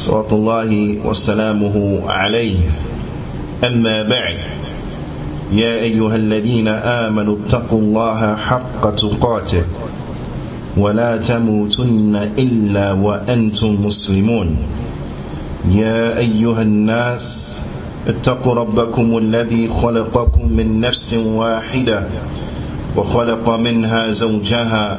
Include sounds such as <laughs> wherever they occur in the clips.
صلى الله وسلامه عليه. أما بعد يا أيها الذين آمنوا اتقوا الله حق تقاته ولا تموتن إلا وأنتم مسلمون. يا أيها الناس اتقوا ربكم الذي خلقكم من نفس واحدة وخلق منها زوجها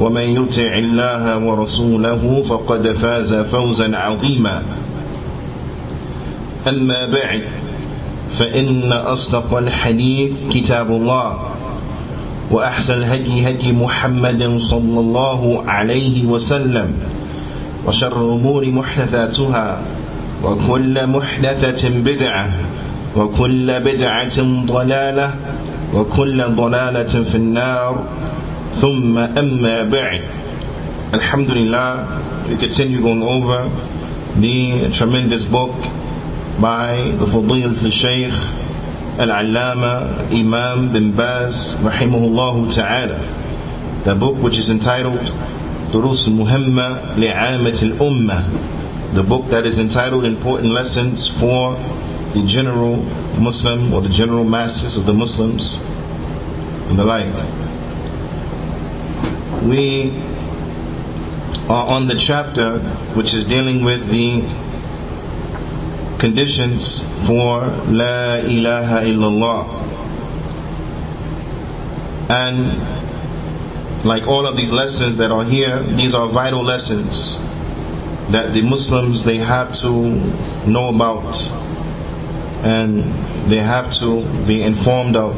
ومن يطع الله ورسوله فقد فاز فوزا عظيما. أما بعد فإن أصدق الحديث كتاب الله وأحسن الهدي هدي محمد صلى الله عليه وسلم وشر الأمور محدثاتها وكل محدثة بدعة وكل بدعة ضلالة وكل ضلالة في النار. ثم أما بعد Alhamdulillah we continue going over the tremendous book by the Fadil al-Shaykh Al-Allama Imam bin Baz rahimahullah ta'ala the book which is entitled Durus al-Muhamma li'amat al-Ummah the book that is entitled Important Lessons for the general Muslim or the general masses of the Muslims and the like we are on the chapter which is dealing with the conditions for La ilaha illallah. And like all of these lessons that are here, these are vital lessons that the Muslims they have to know about and they have to be informed of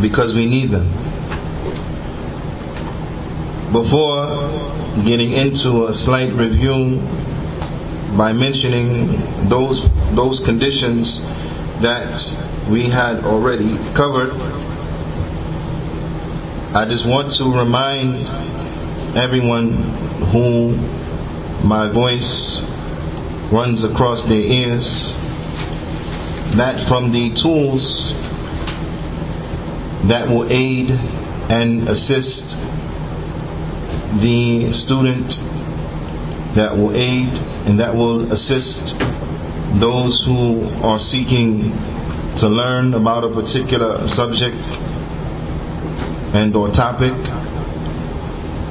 because we need them. Before getting into a slight review by mentioning those those conditions that we had already covered, I just want to remind everyone who my voice runs across their ears that from the tools that will aid and assist the student that will aid and that will assist those who are seeking to learn about a particular subject and or topic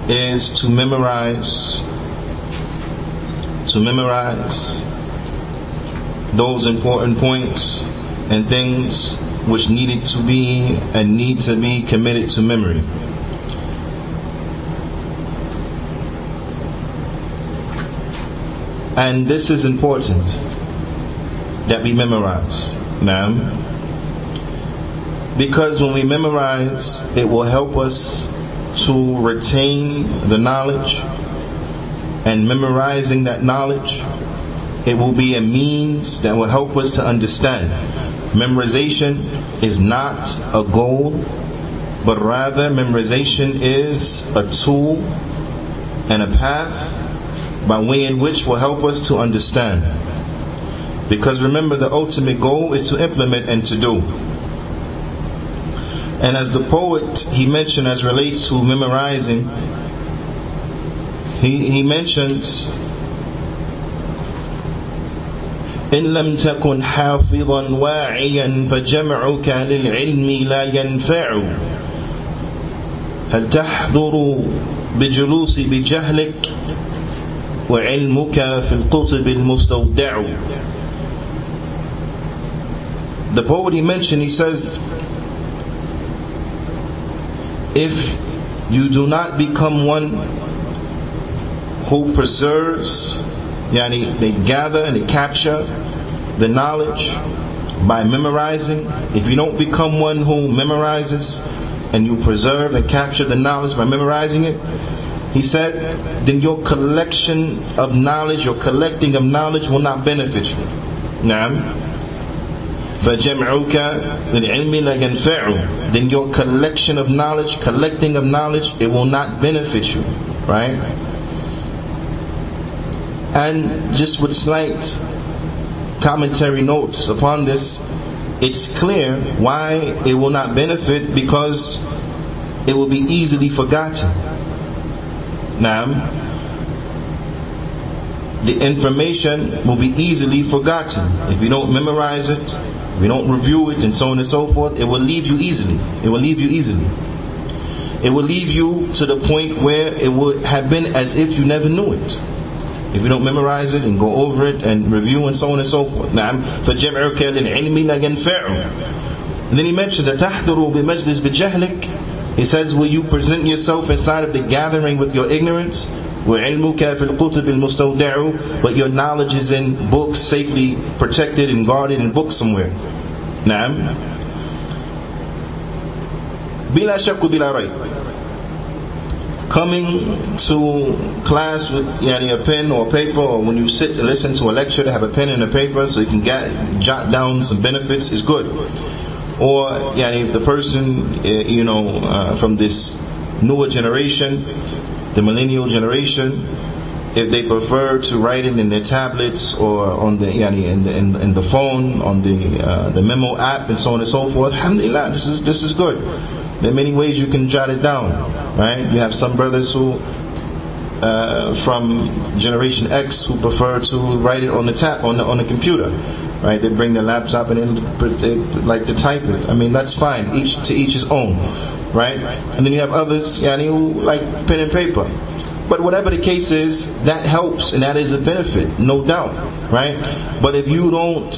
is to memorize to memorize those important points and things which needed to be and need to be committed to memory. And this is important that we memorize, ma'am. Because when we memorize, it will help us to retain the knowledge and memorizing that knowledge, it will be a means that will help us to understand. Memorization is not a goal, but rather memorization is a tool and a path by way in which will help us to understand. Because remember, the ultimate goal is to implement and to do. And as the poet he mentioned as relates to memorizing, he, he mentions إن لم تكن حافظا واعيا فجمعك للعلم لا ينفع هل تحضر بجلوس بجهلك وعلمك في القطب المستودع The poet he mentioned, he says, if you do not become one who preserves, yani they gather and they capture the knowledge by memorizing. If you don't become one who memorizes and you preserve and capture the knowledge by memorizing it, he said, then your collection of knowledge, your collecting of knowledge will not benefit you. Naam. فَجَمْعُكَ لِلْعِلْمِ لَيَنْفَعُ Then your collection of knowledge, collecting of knowledge, it will not benefit you. Right? And just with slight commentary notes upon this, it's clear why it will not benefit because it will be easily forgotten. Now, the information will be easily forgotten. If you don't memorize it, if you don't review it, and so on and so forth, it will leave you easily. It will leave you easily. It will leave you to the point where it would have been as if you never knew it if you don't memorize it and go over it and review and so on and so forth. نعم فجمعك للعلم لا ينفع. And then he mentions أتحضر بمجلس بجهلك. He says, will you present yourself inside of the gathering with your ignorance? وعلمك في الكتب المستودع but your knowledge is in books safely protected and guarded in books somewhere نعم بلا شك وبلا ريب coming to class with yani, a pen or paper, or when you sit to listen to a lecture to have a pen and a paper so you can get, jot down some benefits is good. Or yani, the person, eh, you know, uh, from this newer generation, the millennial generation, if they prefer to write it in their tablets or on the yani, in the in, in the phone, on the uh, the memo app, and so on and so forth, alhamdulillah, this is this is good. There are many ways you can jot it down, right? You have some brothers who, uh, from Generation X, who prefer to write it on the tap on the on the computer, right? They bring their laptop and then they like to type it. I mean, that's fine. Each to each his own, right? And then you have others, yani, who like pen and paper. But whatever the case is, that helps and that is a benefit, no doubt, right? But if you don't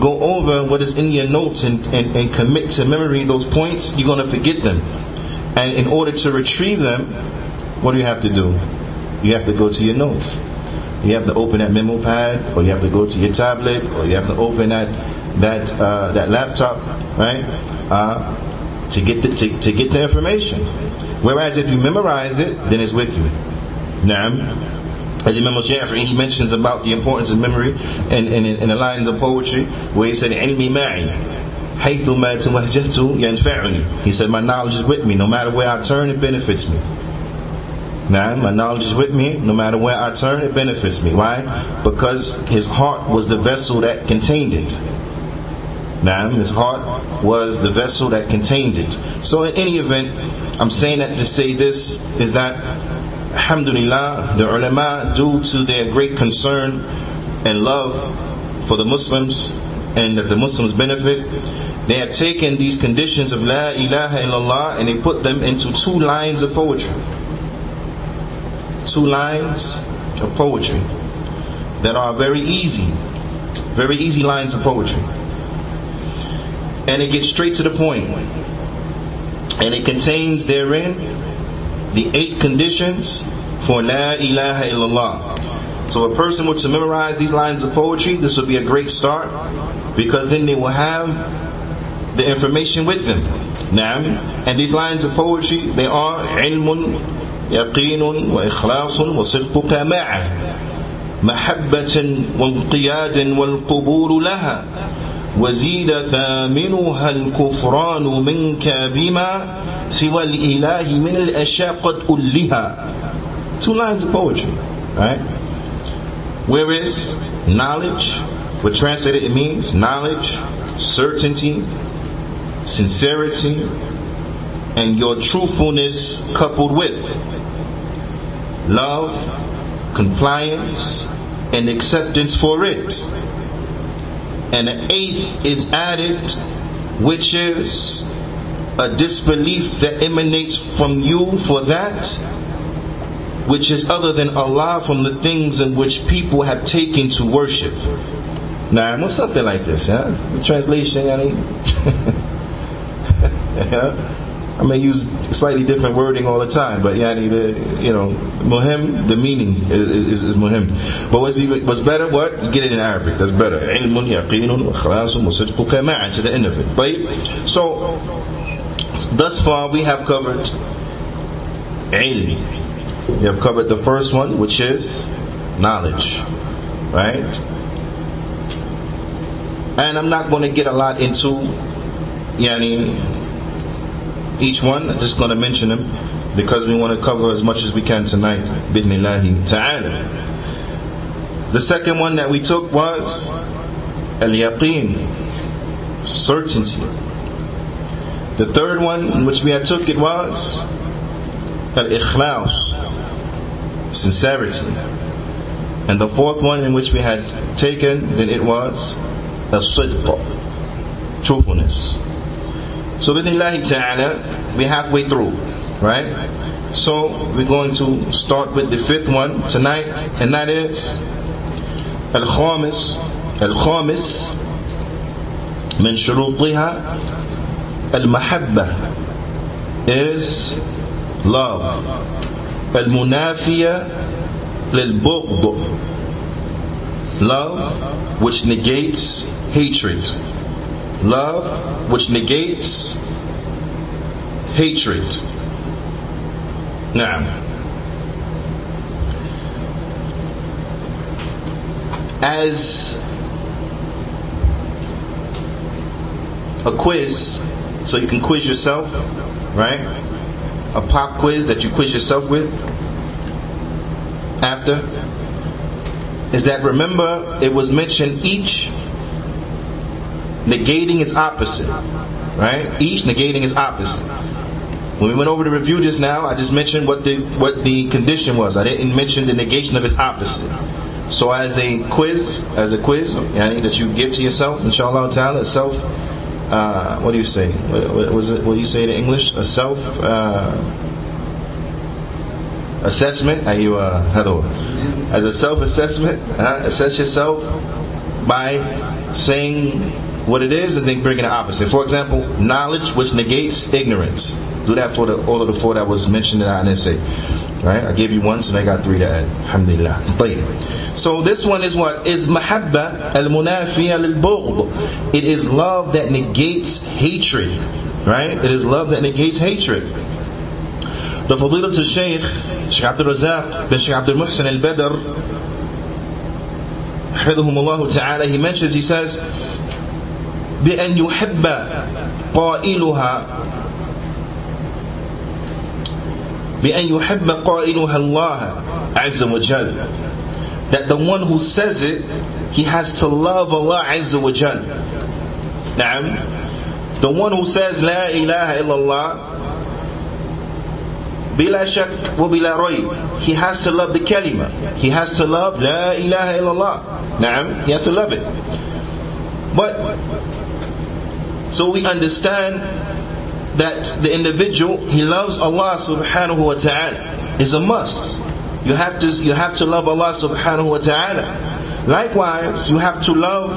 go over what is in your notes and, and, and commit to memory those points, you're going to forget them. And in order to retrieve them, what do you have to do? You have to go to your notes you have to open that memo pad, or you have to go to your tablet, or you have to open that that uh, that laptop, right? Uh, to get the to, to get the information. Whereas if you memorize it, then it's with you. Now. As Imam Shafi'i, he mentions about the importance of memory in, in, in the lines of poetry where he said, "Ilmi ma'i, He said, My knowledge is with me. No matter where I turn, it benefits me. Now, my knowledge is with me. No matter where I turn, it benefits me. Why? Because his heart was the vessel that contained it. Now, his heart was the vessel that contained it. So, in any event, I'm saying that to say this is that Alhamdulillah, the ulama, due to their great concern and love for the Muslims and that the Muslims benefit, they have taken these conditions of La ilaha illallah and they put them into two lines of poetry two lines of poetry that are very easy, very easy lines of poetry. And it gets straight to the point. And it contains therein the eight conditions for La ilaha illallah. So a person were to memorize these lines of poetry, this would be a great start because then they will have the information with them. Now, and these lines of poetry, they are ilmun يقين وإخلاص وصدق معه محبة وانقياد والقبول لها وزيد ثامنها الكفران منك بما سوى الإله من الأشياء قد ألها two lines of poetry right where is knowledge what translated it means knowledge certainty sincerity and your truthfulness coupled with love compliance and acceptance for it and the eighth is added, which is a disbelief that emanates from you for that, which is other than Allah from the things in which people have taken to worship. Now, what's something like this? Huh? The translation, I mean, <laughs> I may use slightly different wording all the time, but yani the you know muhim the meaning is, is, is muhim. But what's even what's better? What you get it in Arabic. That's better. علم يقين وإخلاص وصدق قناعة to the end of it. Right? So thus far we have covered ilm. We have covered the first one, which is knowledge, right? And I'm not going to get a lot into yani each one. I'm just going to mention them because we want to cover as much as we can tonight. Bidnillahi ta'ala. The second one that we took was al-yaqeen, certainty. The third one in which we had took it was al-ikhlas, sincerity. And the fourth one in which we had taken, then it was al-sidq, truthfulness. So bidnillahi ta'ala, we're halfway through, right? So we're going to start with the fifth one tonight, and that is Al-Khamis, Al-Khamis من شروطها المحبة is love المنافية للبغض love which negates hatred love which negates hatred. Now, as a quiz, so you can quiz yourself, right? A pop quiz that you quiz yourself with after is that remember it was mentioned each negating its opposite. Right? Each negating its opposite. When we went over to review this now, I just mentioned what the what the condition was. I didn't mention the negation of its opposite. So as a quiz, as a quiz that you give to yourself, inshallah ta'ala, self, uh, what do you say? What, was it, what do you say in English? A self uh, assessment? Are you, uh, as a self assessment, uh, assess yourself by saying what it is and then bringing the opposite. For example, knowledge which negates ignorance. Do that for the, all of the four that was mentioned that I didn't say. Right? I gave you one, so I got three to add. Alhamdulillah. So this one is what? Is mahabba al-munafiya lil It is love that negates hatred. Right? It is love that negates hatred. The Fadilat al-Shaykh, Shaykh Abdul Razak bin Shaykh Abdul Muhsin al-Badr, حفظهم الله تعالى, he mentions, he says, بأن يحب قائلها بأن يحب قائلها الله عز وجل that the one who says it he has to love Allah عز وجل نعم the one who says لا إله إلا الله بلا شك وبلا ريب he has to love the kalima he has to love لا إله إلا الله نعم he has to love it but so we understand that the individual he loves Allah subhanahu wa ta'ala is a must. You have to you have to love Allah subhanahu wa ta'ala. Likewise, you have to love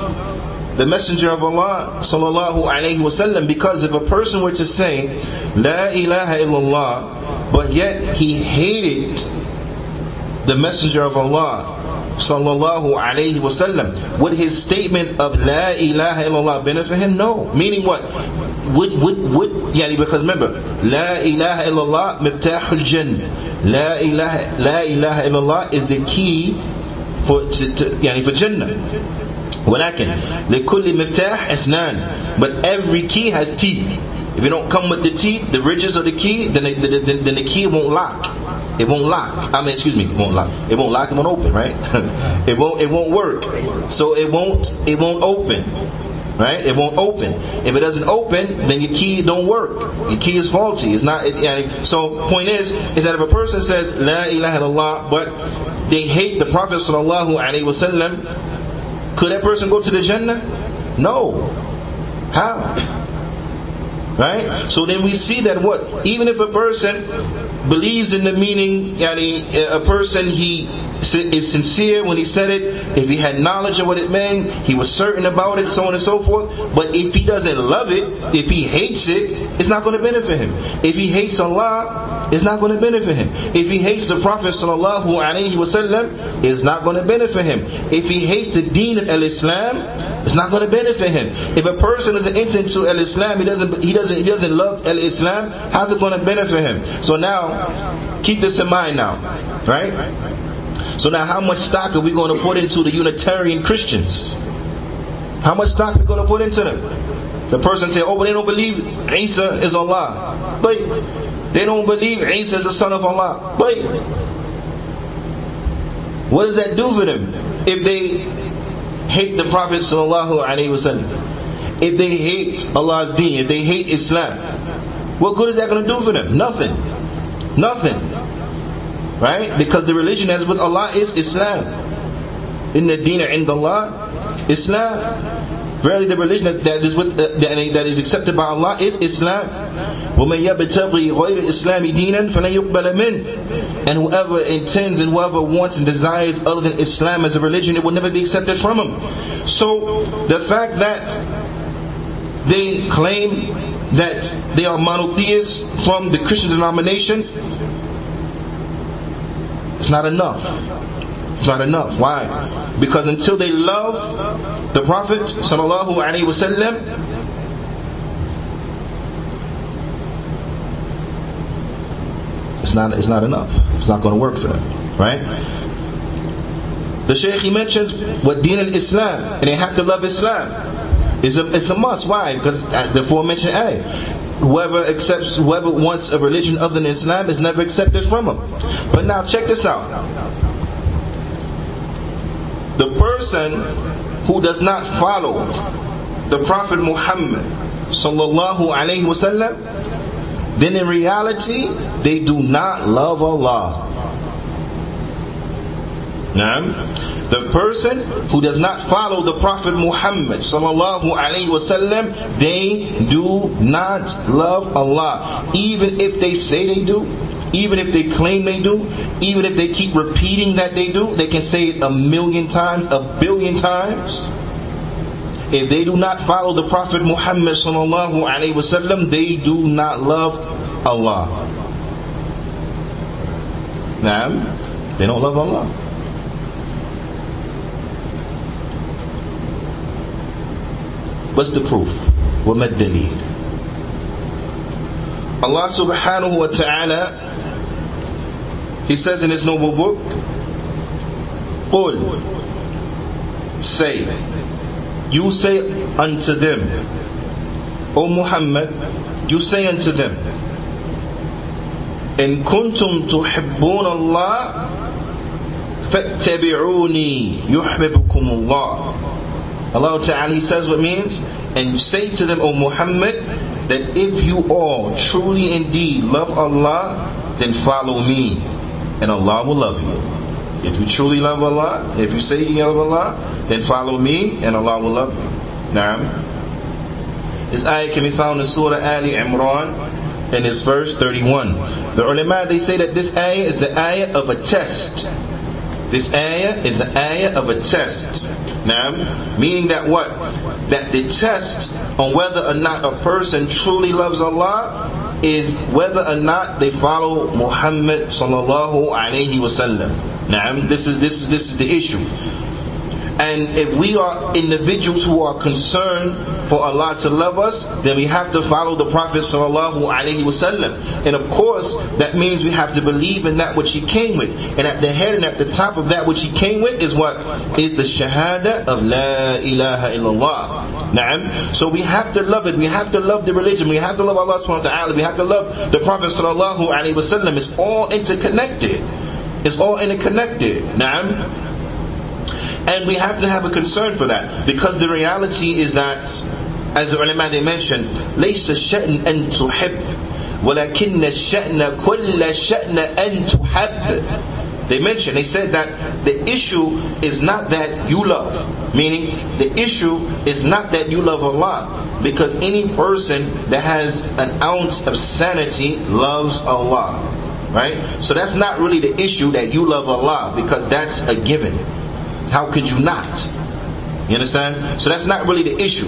the Messenger of Allah sallallahu alaihi wasallam because if a person were to say La ilaha illallah but yet he hated the Messenger of Allah sallallahu alayhi wasallam. Would his statement of La ilaha illallah benefit him? No. Meaning what? Would, would, would, yani because remember, La ilaha illallah miftahul jannah. La ilaha, La ilaha illallah is the key for, to, to, yani for Jannah. ولكن لكل مفتاح أسنان but every key has teeth if you don't come with the teeth the ridges of the key then the, the, the, then the key won't lock it won't lock. I mean, excuse me, it won't lock. It won't lock. It won't open, right? <laughs> it won't. It won't work. So it won't. It won't open, right? It won't open. If it doesn't open, then your key don't work. Your key is faulty. It's not. It, so point is, is that if a person says La ilaha illallah, but they hate the Prophet sallallahu alaihi wasallam, could that person go to the Jannah? No. How? <laughs> Right? So then we see that what? Even if a person believes in the meaning, yani, a person he is sincere when he said it, if he had knowledge of what it meant, he was certain about it, so on and so forth. But if he doesn't love it, if he hates it, it's not going to benefit him. If he hates Allah, it's not going to benefit him. If he hates the Prophet sallallahu alaihi wasallam, it's not going to benefit him. If he hates the Deen of Al-Islam, it's not going to benefit him. If a person is enter into Al-Islam, he doesn't, he doesn't, he doesn't love Al-Islam, how's it going to benefit him? So now, keep this in mind now, right? So now how much stock are we going to put into the Unitarian Christians? How much stock are we going to put into them? The person say, oh, but they don't believe Isa is Allah. But they don't believe Isa is the son of Allah. But what does that do for them? If they hate the Prophet sallallahu alaihi wasallam, if they hate Allah's deen, if they hate Islam, what good is that going to do for them? Nothing. Nothing. Right? Because the religion as with Allah is Islam. In the deen in Allah, Islam. Verily, the religion that is with uh, that is accepted by Allah is Islam. وَمَن يَبْتَغِي غَيْرَ الْإِسْلَامِ دِينًا فَلَن يُقْبَلَ مِنْهُ And whoever intends and whoever wants and desires other than Islam as a religion, it will never be accepted from him. So, the fact that they claim that they are monotheists from the Christian denomination it's not enough. It's not enough. Why? Because until they love the Prophet sallallahu alaihi wasallam, it's not it's not enough. It's not going to work for them, right? The Shaykh he mentions what Deen al-Islam, and they have to love Islam. It's a, it's a must. Why? Because uh, the aforementioned ayah whoever accepts whoever wants a religion other than Islam is never accepted from him. But now check this out. The person who does not follow the Prophet Muhammad sallallahu alaihi wasallam, then in reality they do not love Allah. Now, the person who does not follow the Prophet Muhammad sallallahu alaihi wasallam, they do not love Allah, even if they say they do. Even if they claim they do, even if they keep repeating that they do, they can say it a million times, a billion times. If they do not follow the Prophet Muhammad sallallahu alaihi wasallam, they do not love Allah. Now, they don't love Allah. What's the proof? وما الدليل Allah subhanahu wa ta'ala He says in His noble book قل Say You say unto them O Muhammad You say unto them إن كنتم تحبون الله فاتبعوني يحببكم الله Allah Ta'ala says what means, and you say to them, O Muhammad, that if you all truly indeed love Allah, then follow me, and Allah will love you. If you truly love Allah, if you say you love Allah, then follow me, and Allah will love you. Now, this ayah can be found in Surah Ali Imran, in its verse 31. The ulama, they say that this ayah is the ayah of a test this ayah is an ayah of a test. Now, meaning that what? That the test on whether or not a person truly loves Allah is whether or not they follow Muhammad sallallahu alaihi wasallam. Now, this is this is this is the issue. And if we are individuals who are concerned for Allah to love us, then we have to follow the Prophet sallallahu alaihi wasallam. And of course, that means we have to believe in that which he came with. And at the head and at the top of that which he came with is what is the shahada of la ilaha illallah. Na'am. So we have to love it. We have to love the religion. We have to love Allah subhanahu wa ta'ala. We have to love the Prophet sallallahu alaihi wasallam. It's all interconnected. It's all interconnected. Na'am. And we have to have a concern for that because the reality is that, as the ulama they mentioned, ليس الشأن أن تحب ولكن الشأن كل الشأن أن تحب. They mentioned, they said that the issue is not that you love, meaning the issue is not that you love Allah, because any person that has an ounce of sanity loves Allah. Right? So that's not really the issue that you love Allah because that's a given. How could you not? You understand? So that's not really the issue.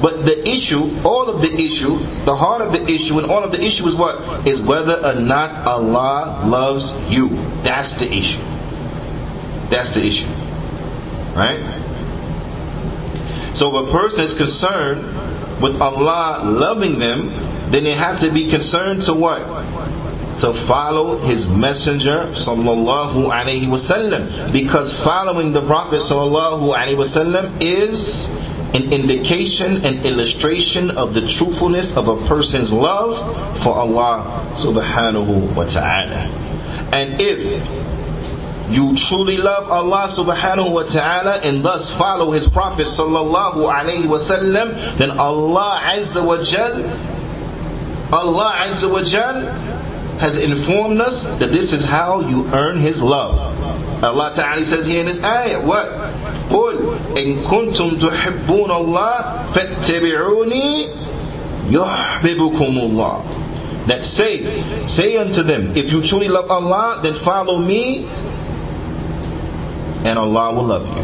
But the issue, all of the issue, the heart of the issue, and all of the issue is what? Is whether or not Allah loves you. That's the issue. That's the issue. Right? So if a person is concerned with Allah loving them, then they have to be concerned to what? To follow His Messenger sallallahu alaihi wasallam. Because following the Prophet sallallahu alaihi wasallam is an indication and illustration of the truthfulness of a person's love for Allah subhanahu wa ta'ala. And if you truly love Allah subhanahu wa ta'ala and thus follow His Prophet sallallahu alayhi wasallam, then Allah azza wa jal, Allah azza wa jal has informed us that this is how you earn His love. Allah Ta'ala says here in this ayah, what? قُلْ إِن كُنْتُمْ تُحِبُّونَ اللَّهِ فَاتَّبِعُونِي يُحْبِبُكُمُ اللَّهِ That say, say unto them, if you truly love Allah, then follow me, and Allah will love you.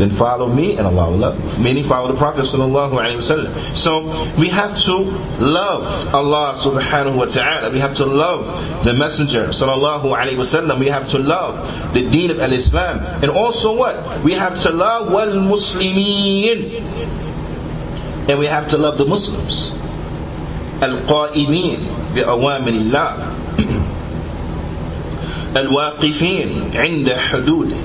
Then follow me and Allah will love you. Meaning follow the Prophet sallallahu alaihi wasallam. So we have to love Allah subhanahu wa ta'ala. We have to love the Messenger sallallahu alaihi wasallam. We have to love the deen of al-Islam. And also what? We have to love wal muslimin. And we have to love the Muslims. Al-qa'imin bi awamilillah. الواقفين عند حدوده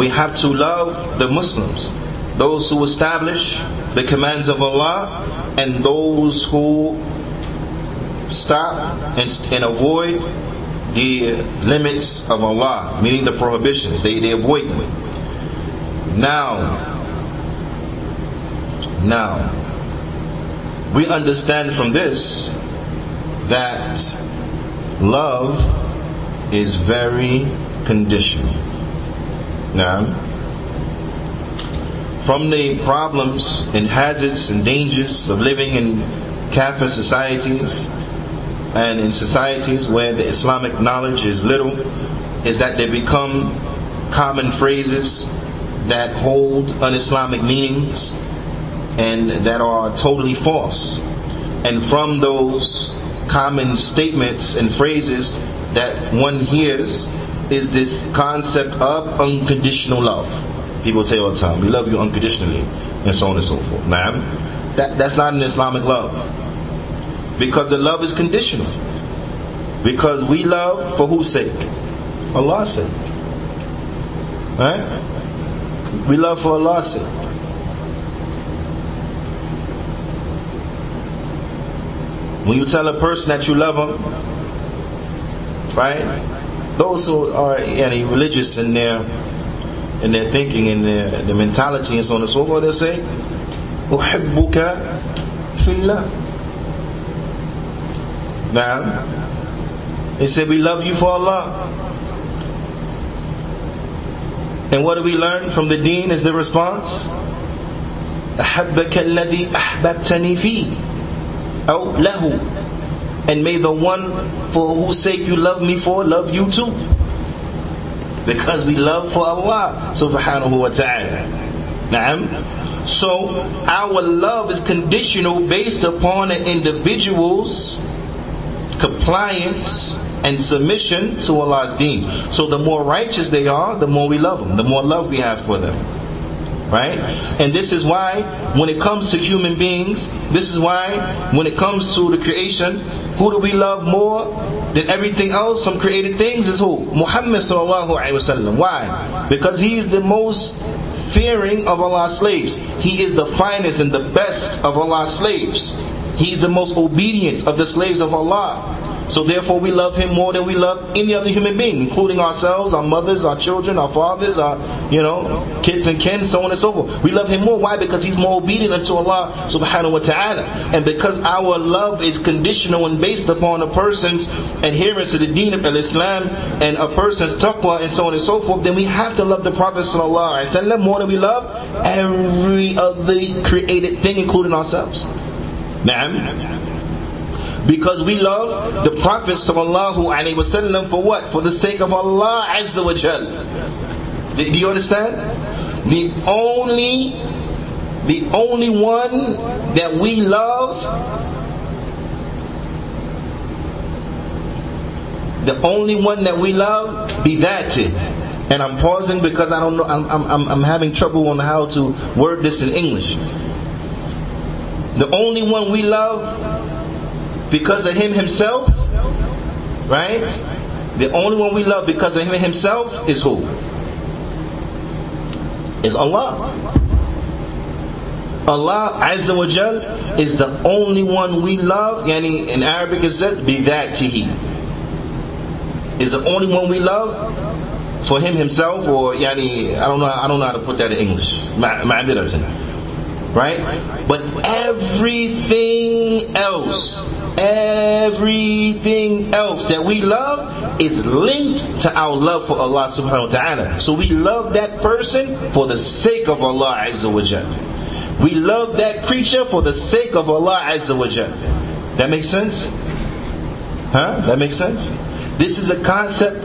we have to love the Muslims those who establish the commands of Allah and those who stop and, and avoid the limits of Allah meaning the prohibitions they, they avoid them now now we understand from this that love is very conditional. Now, from the problems and hazards and dangers of living in kafir societies and in societies where the Islamic knowledge is little, is that they become common phrases that hold un-Islamic meanings and that are totally false. And from those common statements and phrases that one hears is this concept of unconditional love. People say all the time, we love you unconditionally, and so on and so forth. Now, that, that's not an Islamic love. Because the love is conditional. Because we love for whose sake? Allah's sake. Right? We love for Allah's sake. When you tell a person that you love them, right? Those who are any religious in their in their thinking and their, their mentality and so on and so forth, they'll say, أحبك في الله. Now, they say we love you for Allah. And what do we learn from the deen is the response? أحبك الذي أحببتني فيه أو له and may the one for whose sake you love me for love you too. Because we love for Allah subhanahu wa ta'ala. So our love is conditional based upon an individual's compliance and submission to Allah's deen. So the more righteous they are, the more we love them, the more love we have for them. Right? And this is why when it comes to human beings, this is why when it comes to the creation, who do we love more than everything else from created things is who? Muhammad sallallahu alaihi wasallam. Why? Because he is the most fearing of Allah's slaves. He is the finest and the best of Allah's slaves. He's the most obedient of the slaves of Allah. So therefore we love him more than we love any other human being, including ourselves, our mothers, our children, our fathers, our, you know, kids and kin, so on and so forth. We love him more. Why? Because he's more obedient unto Allah subhanahu wa ta'ala. And because our love is conditional and based upon a person's adherence to the deen of Islam and a person's taqwa and so on and so forth, then we have to love the Prophet sallallahu alaihi wasallam more than we love every other created thing, including ourselves. Na'am. Because we love the Prophet sallallahu alaihi wasallam for what? For the sake of Allah Azza wa Jal. Do you understand? The only, the only one that we love the only one that we love be that it. and I'm pausing because I don't know I'm, I'm, I'm having trouble on how to word this in English the only one we love because of him himself, right? The only one we love because of him himself is who? Is Allah. Allah Azza wa Jal is the only one we love. Yani in Arabic it says, bidatihi. Is the only one we love for him himself or yani I don't know I don't know how to put that in English. Right? But everything else, everything else that we love is linked to our love for Allah subhanahu wa ta'ala. So we love that person for the sake of Allah Azza wa Jal. We love that creature for the sake of Allah Azza wa Jal. That makes sense? Huh? That makes sense? This is a concept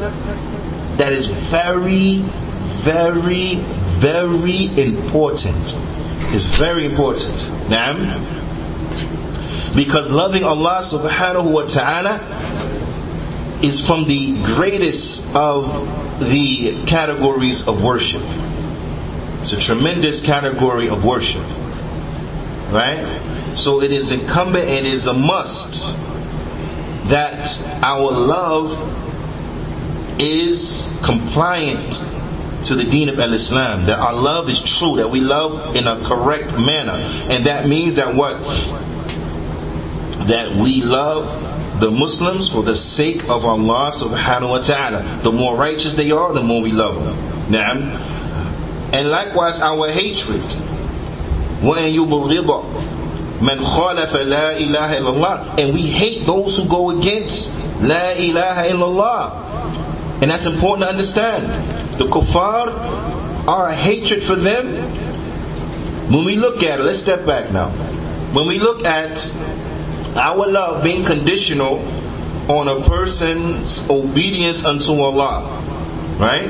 that is very, very, very important It's very important. Now, because loving Allah subhanahu wa ta'ala is from the greatest of the categories of worship. It's a tremendous category of worship. Right? So it is incumbent, it is a must that our love is compliant to the deen of al-Islam, that our love is true, that we love in a correct manner. And that means that what? That we love the Muslims for the sake of Allah subhanahu wa ta'ala. The more righteous they are, the more we love them. Now, and likewise our hatred. وَأَن يُبْغِضَ مَنْ خَالَفَ لَا إِلَهَ إِلَّا اللَّهِ And we hate those who go against La ilaha illallah. And that's important to understand. The kuffar, our hatred for them, when we look at it, let's step back now. When we look at our love being conditional on a person's obedience unto Allah, right?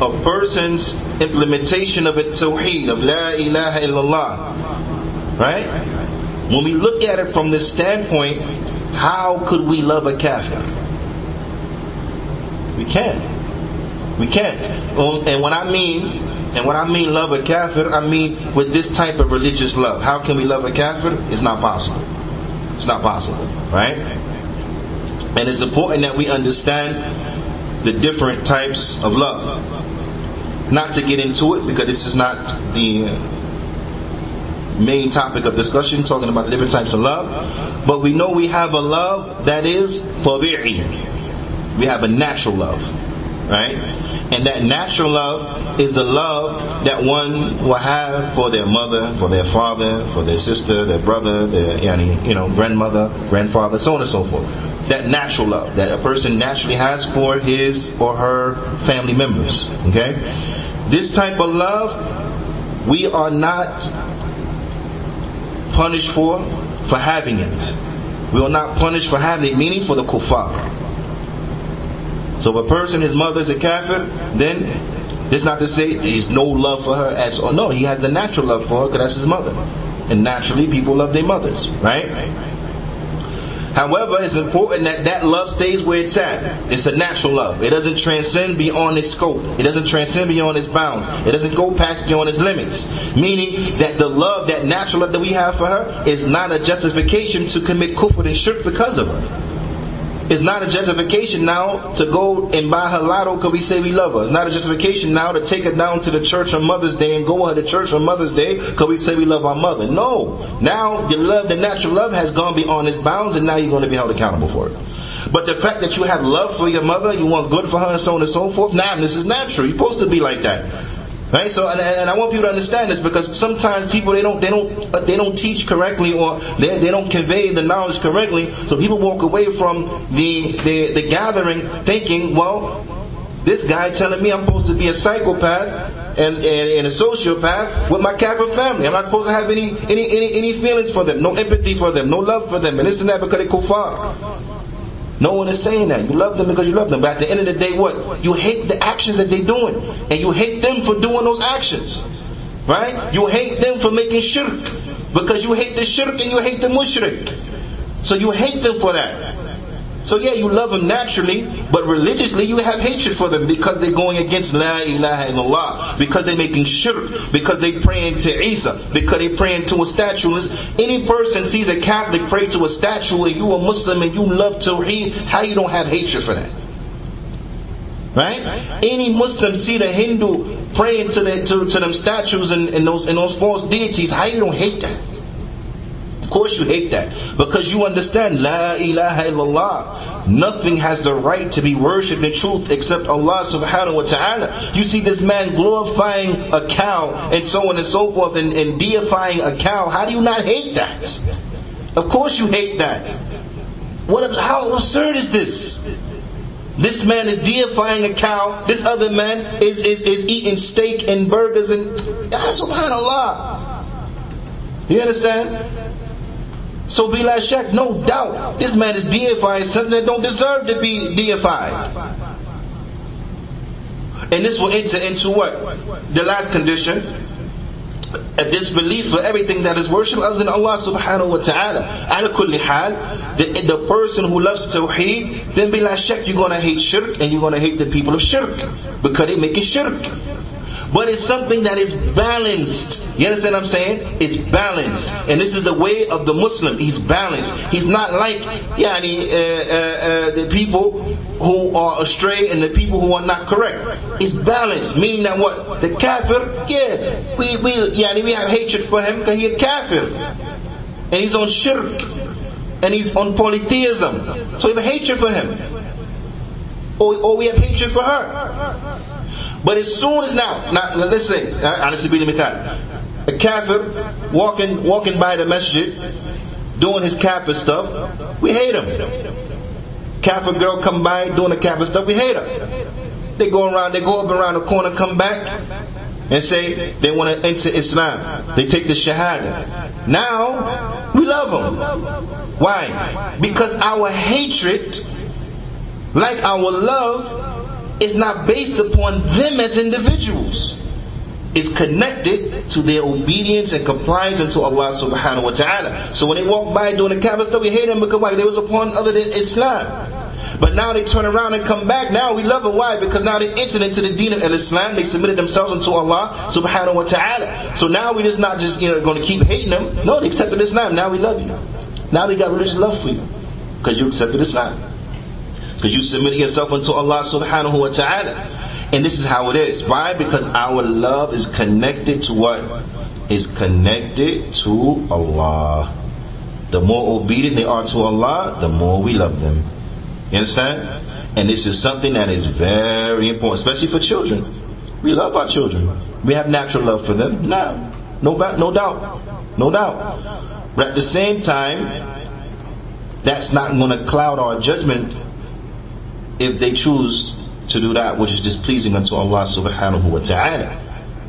A person's implementation of it tawheed, of La ilaha illallah, right? When we look at it from this standpoint, how could we love a kafir? We can't. We can't. Um, and when I mean, and when I mean love a kafir, I mean with this type of religious love. How can we love a kafir? It's not possible. It's not possible, right? And it's important that we understand the different types of love. Not to get into it because this is not the main topic of discussion, talking about the different types of love. But we know we have a love that is tabi'i. We have a natural love, right? And that natural love is the love that one will have for their mother, for their father, for their sister, their brother, their you know grandmother, grandfather, so on and so forth. That natural love that a person naturally has for his or her family members. Okay, this type of love we are not punished for for having it. We are not punished for having it, meaning for the kuffar. So if a person, his mother is a kafir, then it's not to say he's no love for her as or no, he has the natural love for her because that's his mother. And naturally people love their mothers, right? However, it's important that that love stays where it's at. It's a natural love. It doesn't transcend beyond its scope. It doesn't transcend beyond its bounds. It doesn't go past beyond its limits. Meaning that the love, that natural love that we have for her, is not a justification to commit kufr and shirk because of her. It's not a justification now to go and buy her lotto because we say we love her. It's not a justification now to take her down to the church on Mother's Day and go her to church on Mother's Day because we say we love our mother. No. Now your love, the natural love has gone beyond its bounds and now you're going to be held accountable for it. But the fact that you have love for your mother, you want good for her and so on and so forth, now nah, this is natural. You're supposed to be like that. Right? So, and, and, I want people to understand this because sometimes people they don't they don't uh, they don't teach correctly or they, they don't convey the knowledge correctly. So people walk away from the, the the gathering thinking, well, this guy telling me I'm supposed to be a psychopath and, and, and a sociopath with my Catholic family. I'm not supposed to have any, any, any, any feelings for them, no empathy for them, no love for them, and this and that because they kuffar. No one is saying that. You love them because you love them. But at the end of the day, what? You hate the actions that they're doing. And you hate them for doing those actions. Right? You hate them for making shirk. Because you hate the shirk and you hate the mushrik. So you hate them for that. So yeah, you love them naturally, but religiously you have hatred for them because they're going against La ilaha illallah, because they're making shirk, because they're praying to Isa, because they're praying to a statue. Any person sees a Catholic pray to a statue and you a Muslim and you love Tawheed, how you don't have hatred for that? Right? Any Muslim see the Hindu praying to, the, to, to them statues and, and, those, and those false deities, how you don't hate that? Of course you hate that. Because you understand, La ilaha illallah. Nothing has the right to be worshipped in truth except Allah subhanahu wa ta'ala. You see this man glorifying a cow and so on and so forth and, and deifying a cow. How do you not hate that? Of course you hate that. What, how absurd is this? This man is deifying a cow. This other man is, is, is eating steak and burgers and ah, subhanallah. You understand? So bila shak, no doubt, this man is deifying something that don't deserve to be deified. And this will enter into what? The last condition. A disbelief for everything that is worshipped other than Allah subhanahu wa ta'ala. Ala kulli hal, the, the person who loves tawheed, then like shirk, you're gonna hate shirk and you're gonna hate the people of shirk. Because they make it shirk but it's something that is balanced. You understand what I'm saying? It's balanced. And this is the way of the Muslim. He's balanced. He's not like yani, uh, uh, uh, the people who are astray and the people who are not correct. It's balanced, meaning that what? The kafir, yeah, we, we, we have hatred for him because he's a kafir. And he's on shirk. And he's on polytheism. So we have hatred for him. Or, or we have hatred for her. But as soon as now, now let's say, على سبيل المثال, a kafir walking walking by the masjid, doing his kafir stuff, we hate him. Kafir girl come by doing the kafir stuff, we hate her. They go around, they go up around the corner, come back, and say they want to enter Islam. They take the Shahada. Now, we love them. Why? Because our hatred, like our love, is not based upon them as individuals. It's connected to their obedience and compliance unto Allah subhanahu wa ta'ala. So when they walk by doing the kafir stuff, we hate them because why? They was upon other than Islam. But now they turn around and come back. Now we love them. Why? Because now they entered into the deen of Islam. They submitted themselves unto Allah subhanahu wa ta'ala. So now we just not just you know going to keep hating them. No, they accepted Islam. Now we love you. Now we got religious love for you. Because you accepted Islam. Because you submit yourself unto Allah subhanahu wa ta'ala. And this is how it is. Why? Because our love is connected to what? Is connected to Allah. The more obedient they are to Allah, the more we love them. You understand? And this is something that is very important, especially for children. We love our children. We have natural love for them. No, no, no doubt. No doubt. But at the same time, that's not going to cloud our judgment if they choose to do that which is displeasing unto Allah subhanahu wa ta'ala.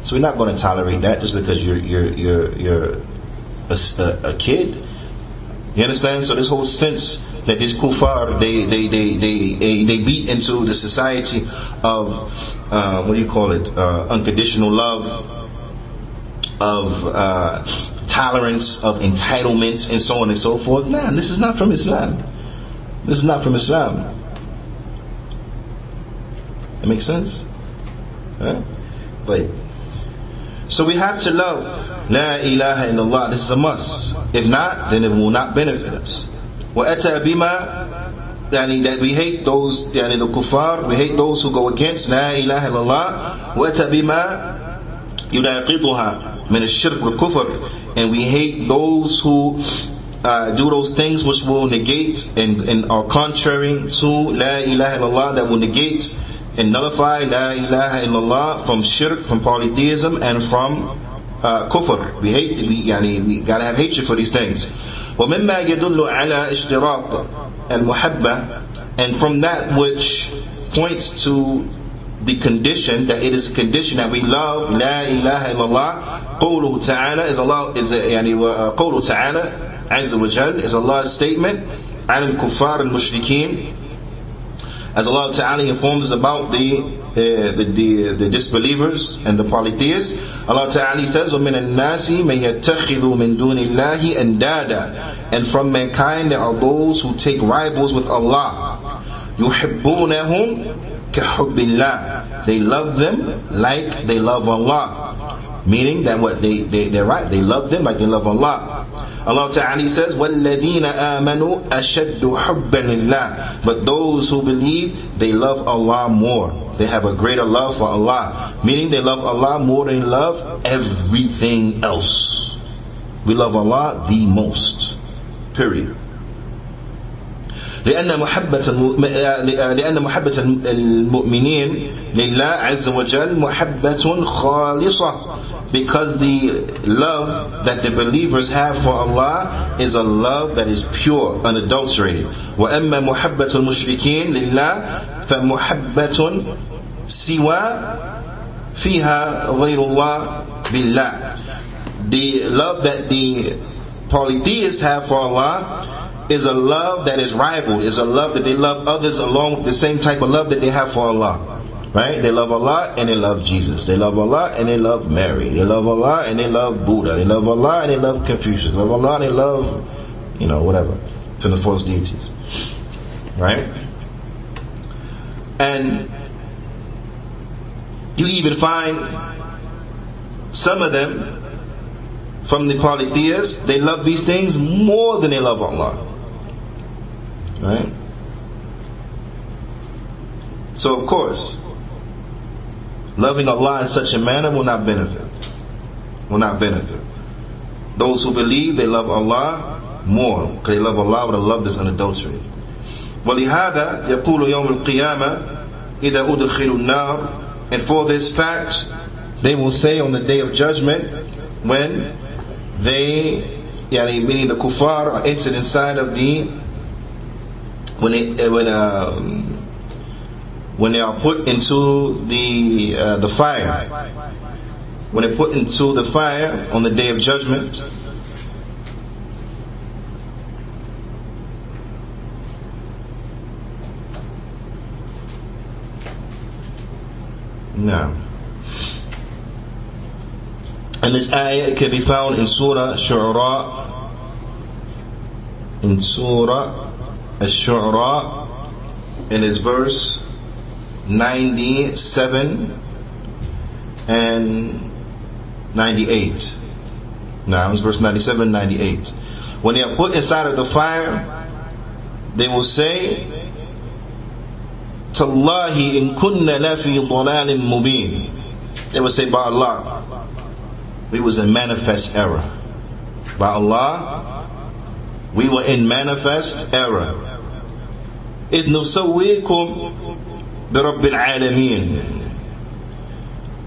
So we're not going to tolerate that just because you're you're you're you're a, a, kid. You understand? So this whole sense that this kuffar they they they they they beat into the society of uh, what do you call it? Uh, unconditional love, of uh, tolerance, of entitlement, and so on and so forth. Man, this is not from Islam. This is not from Islam. It makes sense? Right? But so we have to love La ilaha illallah. This is a must. If not, then it will not benefit us. وَأَتَى بِمَا يعني that we hate those يعني the kuffar we hate those who go against لا إله إلا الله وأتى بما يناقضها من الشرك والكفر and we hate those who uh, do those things which will negate and, and are contrary to La ilaha illallah that will negate and nullify La ilaha illallah from shirk, from polytheism, and from uh, kufr. We hate, we, yani, we gotta have hatred for these things. ومما يدل على اشتراط المحبة and from that which points to the condition that it is a condition that we love La ilaha illallah قوله تعالى is Allah is يعني قوله تعالى عز وجل is Allah's statement عن الكفار المشركين as Allah Ta'ala informs us about the, uh, the, the, the, disbelievers and the polytheists, Allah Ta'ala says, وَمِنَ النَّاسِ مَن يَتَّخِذُ مِن دُونِ اللَّهِ أَنْدَادًا And from mankind there are those who take rivals with Allah. يُحِبُّونَهُمْ كَحُبِّ اللَّهِ They love them like they love Allah. Meaning that what they, they, they're right, they love them like they love Allah. Allah Ta'ala says, وَالَّذِينَ آمَنُوا أَشَدُّ حُبًّا لِلَّهِ But those who believe, they love Allah more. They have a greater love for Allah. Meaning they love Allah more than they love everything else. We love Allah the most. Period. لأن محبة لأن محبة المؤمنين لله عز وجل محبة خالصة because the love that the believers have for Allah is a love that is pure, unadulterated. وَأَمَّا مُحَبَّةُ الْمُشْرِكِينَ لِلَّهِ فَمُحَبَّةٌ سِوَى فِيهَا غَيْرُ اللَّهِ بِاللَّهِ The love that the polytheists have for Allah is a love that is rivaled, is a love that they love others along with the same type of love that they have for Allah. Right? They love Allah and they love Jesus. They love Allah and they love Mary. They love Allah and they love Buddha. They love Allah and they love Confucius. They love Allah and they love, you know, whatever, to the false deities. Right? And you even find some of them from the polytheists, they love these things more than they love Allah. Right? So, of course, Loving Allah in such a manner will not benefit. Will not benefit. Those who believe they love Allah more because they love Allah with a love that's unadulterated. ولهذا يقول يوم القيامة إذا أدخلوا النار and for this fact they will say on the day of judgment when they yani meaning the kuffar are entered inside of the when it, when um, when they are put into the uh, the fire, when they're put into the fire on the day of judgment. Now, and this ayah can be found in Surah Shu'ara, in Surah Ash-Shu'ara, in its verse 97 and 98. Now, it's verse 97 98. When they are put inside of the fire, they will say, Tallahi in kunna lafi dalalin mubin. They will say, by Allah, we was in manifest error. By Allah, we were in manifest error. إذ نسويكم برب العالمين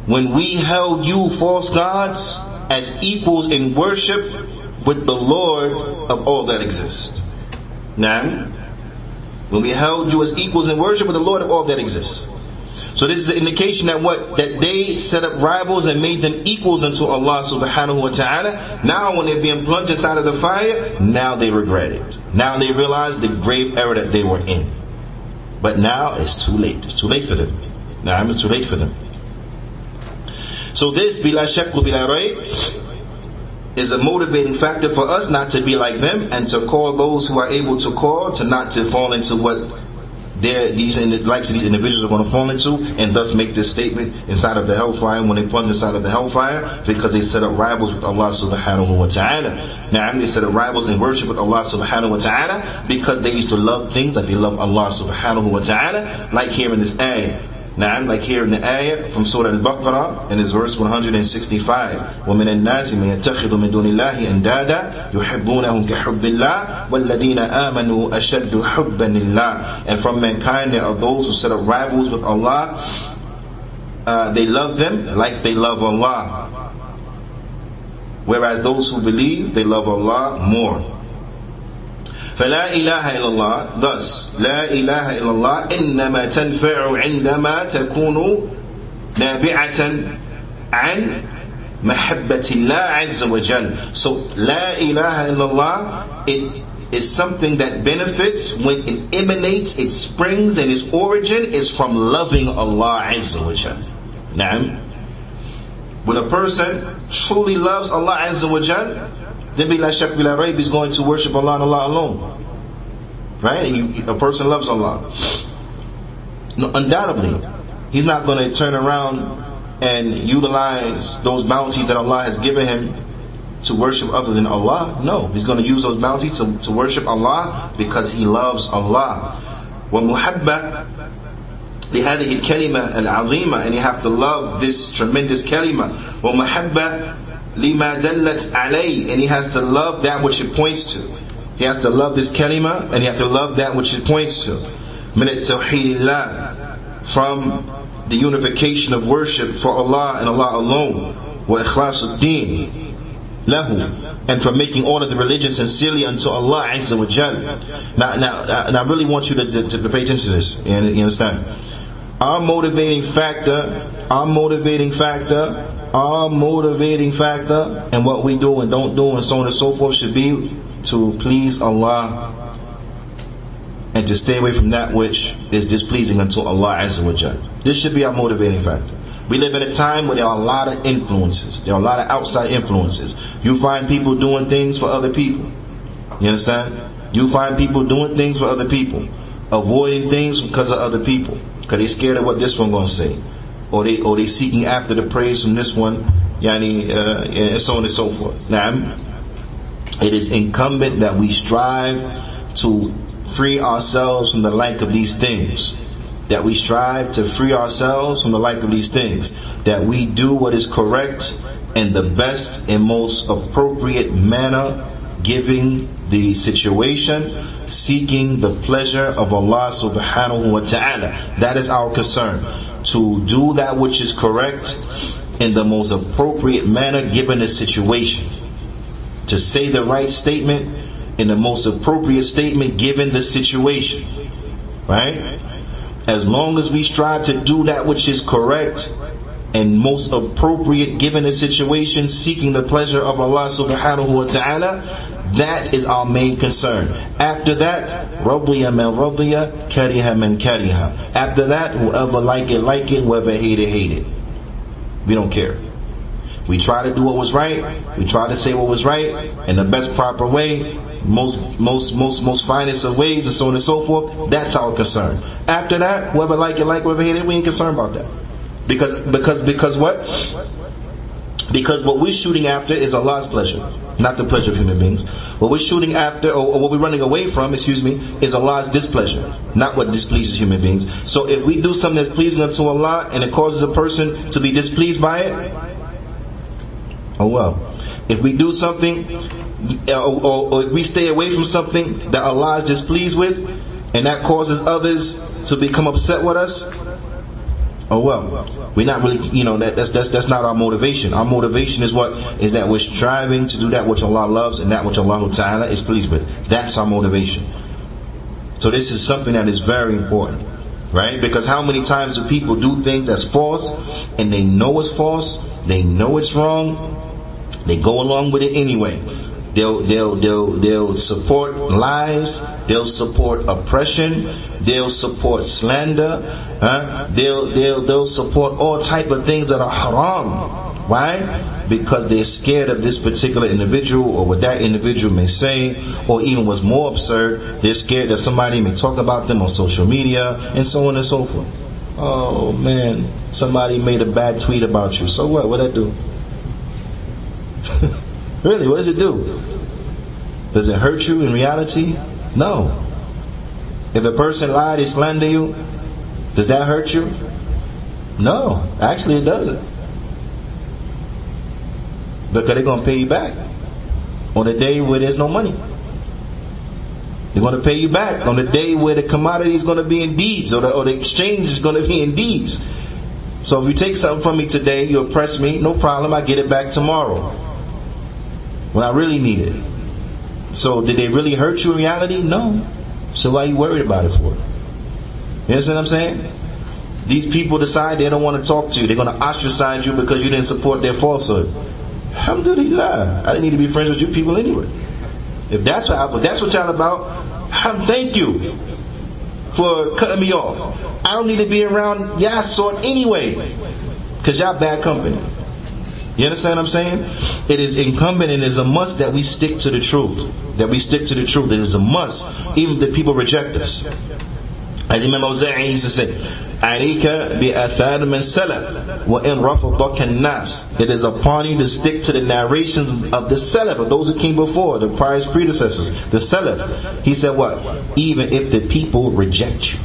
when we held you false gods as equals in worship with the Lord of all that exists. Now, when we held you as equals in worship with the Lord of all that exists. So this is an indication that what that they set up rivals and made them equals unto Allah subhanahu wa ta'ala. Now when they're being plunged inside of the fire, now they regret it. Now they realize the grave error that they were in. But now it's too late. It's too late for them. Now it's too late for them. So this, bila shak bila is a motivating factor for us not to be like them and to call those who are able to call to not to fall into what these likes of these individuals are going to fall into, and thus make this statement inside of the hellfire when they plunge inside of the hellfire because they set up rivals with Allah subhanahu wa ta'ala. Now, they set up rivals in worship with Allah subhanahu wa ta'ala because they used to love things like they love Allah subhanahu wa ta'ala, like here in this ayah. Na'am, like here in the ayah from Surah Al-Baqarah in his verse 165. وَمِنَ النَّاسِ مَن يَتَّخِذُ مِن دُونِ اللَّهِ أَندَادًا يُحِبُّونَهُمْ كَحُبِّ اللَّهِ وَالَّذِينَ آمَنُوا أَشَدُّ حُبًّا لِلَّهِ And from mankind there are those who set up rivals with Allah. Uh, they love them like they love Allah. Whereas those who believe, they love Allah more. فلا إله إلا الله thus لا إله إلا الله إنما تنفع عندما تكون نابعة عن محبة الله عز وجل so لا إله إلا الله it is something that benefits when it emanates, it springs, and its origin is from loving Allah Azza wa Jal. Naam. When a person truly loves Allah Azza wa Jal, then bila shak bila raib is going to worship Allah and Allah alone. Right? He, a person loves Allah. No, undoubtedly, he's not going to turn around and utilize those bounties that Allah has given him to worship other than Allah? No. He's going to use those bounties to, to worship Allah because he loves Allah. ومحبة لهذه الكلمة العظيمة and you have to love this tremendous kalima ومحبة لما دلت عليه and he has to love that which it points to he has to love this kalima and he has to love that which it points to من التوحيد الله from the unification of worship for Allah and Allah alone وإخلاص الدين lahu and from making all of the religion sincerely unto Allah Azza wa Jal. Now, now, uh, now I really want you to, to, to pay attention to this. You understand? Our motivating factor, our motivating factor, our motivating factor, and what we do and don't do, and so on and so forth, should be to please Allah and to stay away from that which is displeasing unto Allah Azza wa Jal. This should be our motivating factor. We live in a time where there are a lot of influences. There are a lot of outside influences. You find people doing things for other people. You understand? You find people doing things for other people. Avoiding things because of other people. Because they're scared of what this one gonna say. Or they or they seeking after the praise from this one. Yani, uh, and so on and so forth. Now, it is incumbent that we strive to free ourselves from the like of these things that we strive to free ourselves from the like of these things, that we do what is correct in the best and most appropriate manner, giving the situation, seeking the pleasure of Allah subhanahu wa ta'ala. That is our concern. To do that which is correct in the most appropriate manner given the situation. To say the right statement in the most appropriate statement given the situation. Right? as long as we strive to do that which is correct and most appropriate given the situation, seeking the pleasure of Allah subhanahu wa ta'ala, that is our main concern. After that, radiya man radiya, kariha man kariha. After that, whoever like it, like it, whoever hate it, hate it. We don't care. We try to do what was right. We try to say what was right in the best proper way most most most most finest of ways and so on and so forth. That's our concern. After that, whoever like it, like whoever hate it, we ain't concerned about that. Because because because what? Because what we're shooting after is Allah's pleasure, not the pleasure of human beings. What we're shooting after, or, or what we're running away from, excuse me, is Allah's displeasure, not what displeases human beings. So if we do something that's pleasing unto Allah and it causes a person to be displeased by it, oh well. If we do something uh, or, or, or we stay away from something that Allah is displeased with, and that causes others to become upset with us, oh well, we're not really, you know, that, that's that's that's not our motivation. Our motivation is what is that we're striving to do that which Allah loves and that which Allah Taala is pleased with. That's our motivation. So this is something that is very important, right? Because how many times do people do things that's false, and they know it's false, they know it's wrong, they go along with it anyway. They'll, they'll, they'll, they'll support lies. They'll support oppression. They'll support slander. Huh? They'll, they'll, they'll support all type of things that are haram. Why? Because they're scared of this particular individual or what that individual may say, or even what's more absurd, they're scared that somebody may talk about them on social media and so on and so forth. Oh man, somebody made a bad tweet about you. So what? What'd that do? <laughs> Really, what does it do? Does it hurt you in reality? No. If a person lied, they slander you, does that hurt you? No, actually it doesn't. Because they're going to pay you back on the day where there's no money. They're going to pay you back on the day where the commodity is going to be in deeds or the, or the exchange is going to be in deeds. So if you take something from me today, you oppress me, no problem, I get it back tomorrow when I really need it. So did they really hurt you in reality? No. So why are you worried about it for? You understand what I'm saying? These people decide they don't want to talk to you. They're going to ostracize you because you didn't support their falsehood. Alhamdulillah. I didn't need to be friends with you people anyway. If that's what, if that's what y'all about, thank you for cutting me off. I don't need to be around y'all sort anyway. Because y'all bad company. You understand what I'm saying? It is incumbent and it is a must that we stick to the truth. That we stick to the truth. It is a must, even if people reject us. As Imam Awza'i used to say, عليك بأثار من سلف وإن رفضك الناس It is upon you to stick to the narrations of the Salaf, of those who came before, the prior predecessors, the Salaf. He said what? Even if the people reject you.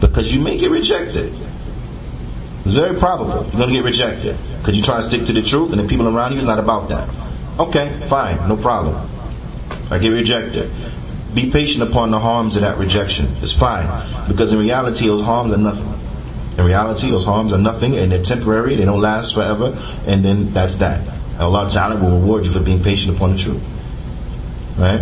Because you may get rejected. It's very probable you're going to get rejected. Because you try to stick to the truth and the people around you is not about that. Okay, fine, no problem. I get rejected. Be patient upon the harms of that rejection. It's fine. Because in reality, those harms are nothing. In reality, those harms are nothing and they're temporary, they don't last forever, and then that's that. Allah Ta'ala will reward you for being patient upon the truth. Right?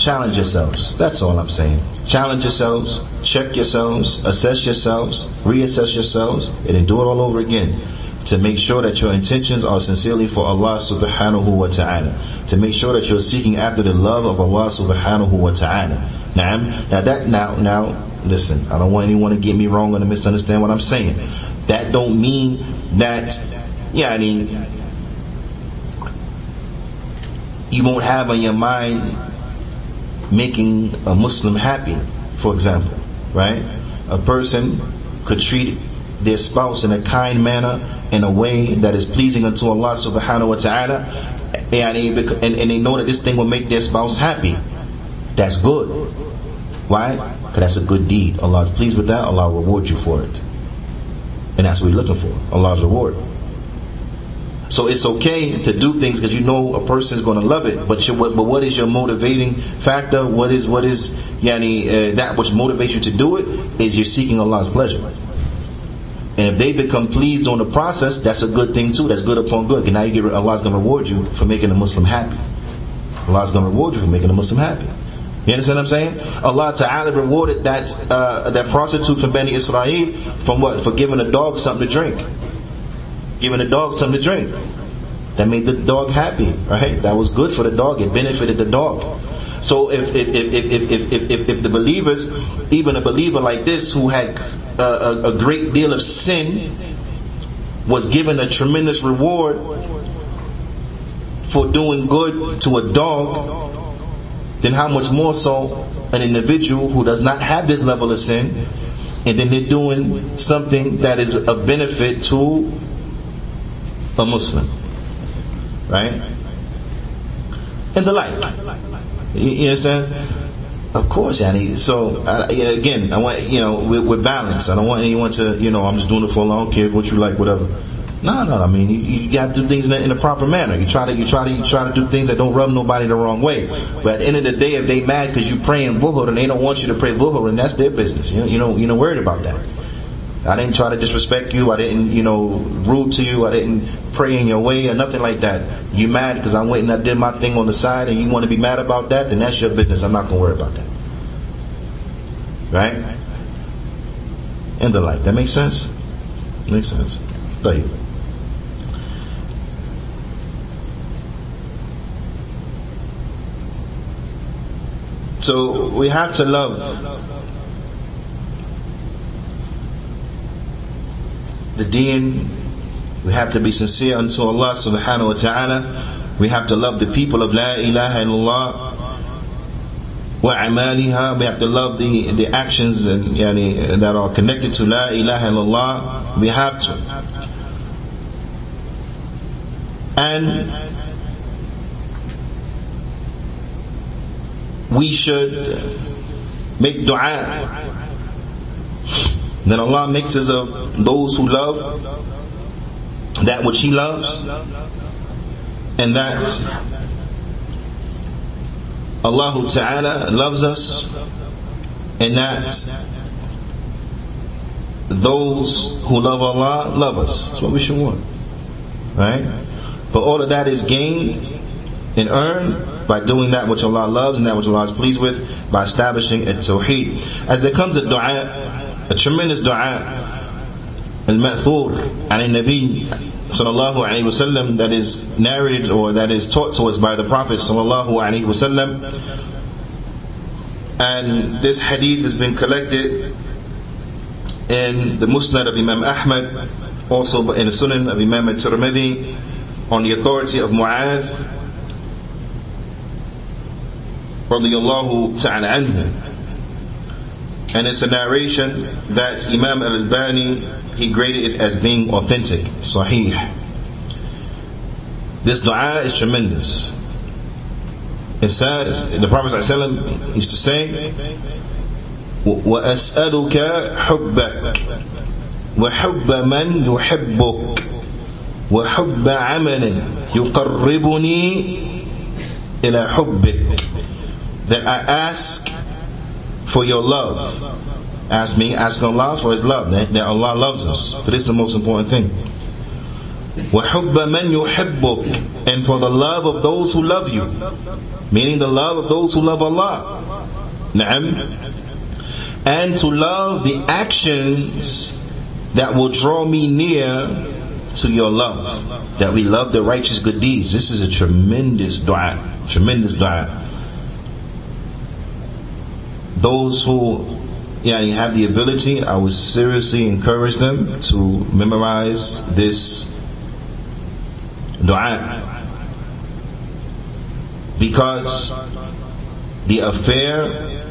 Challenge yourselves. That's all I'm saying. Challenge yourselves, check yourselves, assess yourselves, reassess yourselves, and then do it all over again. To make sure that your intentions are sincerely for Allah subhanahu wa ta'ala. To make sure that you're seeking after the love of Allah subhanahu wa ta'ala. Now, now that now now listen, I don't want anyone to get me wrong or to misunderstand what I'm saying. That don't mean that yeah, I mean you won't have on your mind making a Muslim happy, for example, right? A person could treat their spouse in a kind manner, in a way that is pleasing unto Allah subhanahu wa ta'ala, and, they know that this thing will make their spouse happy. That's good. Why? Because that's a good deed. Allah is pleased with that, Allah will reward you for it. And that's what we're looking for, Allah's reward. So it's okay to do things because you know a person is going to love it. But what, but what is your motivating factor? What is what is yani uh, that which motivates you to do it? Is you're seeking Allah's pleasure. And if they become pleased on the process, that's a good thing too. That's good upon good. And now you get Allah's going to reward you for making a Muslim happy. Allah's going to reward you for making a Muslim happy. You understand what I'm saying? Allah Ta'ala rewarded that uh, that prostitute from Bani Israel from what? For giving a dog something to drink giving the dog something to drink. That made the dog happy, right? That was good for the dog. It benefited the dog. So if if if if if if, if, if the believers, even a believer like this who had a, a, a great deal of sin, was given a tremendous reward for doing good to a dog, then how much more so an individual who does not have this level of sin, and then they're doing something that is a benefit to a Muslim. Right? And the like. You, you understand? Of course, Yani. So again, I want you know we're, we're, balanced. I don't want anyone to you know I'm just doing it for a long kid. What you like, whatever. No, no. I mean, you, you got to do things in a, in a, proper manner. You try to you try to you try to do things that don't rub nobody the wrong way. But at the end of the day, if they mad because you praying Dhuhr and they don't want you to pray Dhuhr, and that's their business. You know, you know, you know, worried about that. I didn't try to disrespect you. I didn't, you know, rude to you. I didn't pray in your way or nothing like that. You mad because I went and I did my thing on the side and you want to be mad about that, then that's your business. I'm not going to worry about that. Right? And the like. That makes sense? Makes sense. Thank you. So we have to love the deen. We have to be sincere unto Allah subhanahu wa ta'ala. We have to love the people of La ilaha illallah. وَعَمَالِهَا We have to love the, the actions and, yani, that are connected to La ilaha illallah. We have to. And we should make dua then Allah mixes of those who love that which He loves, and that Allah Ta'ala loves us, and that those who love Allah love us. That's what we should want. Right? But all of that is gained and earned by doing that which Allah loves and that which Allah is pleased with, by establishing a tawheed. As there comes a dua, a tremendous dua, al-ma'thur, and a Nabi sallallahu alayhi wasallam that is narrated or that is taught to us by the Prophet sallallahu alayhi wasallam. And this hadith has been collected in the Musnad of Imam Ahmad, also in the Sunan of Imam al-Tirmidhi, on the authority of Mu'adh radiallahu ta'ala anhu. And it's a narration that Imam al-Albani, he graded it as being authentic, sahih. This dua is tremendous. It says, the Prophet ﷺ used to say, وأسألك حبك وحب من يحبك وحب عمل يقربني إلى حبك that I ask for your love. Ask me, ask Allah for His love, that, that Allah loves us. But this is the most important thing. وَحُبَّ مَنْ يُحِبُّكَ And for the love of those who love you. Meaning the love of those who love Allah. نعم. And to love the actions that will draw me near to your love. That we love the righteous good deeds. This is a tremendous dua. Tremendous dua those who yeah, have the ability, I would seriously encourage them to memorize this dua. Because the affair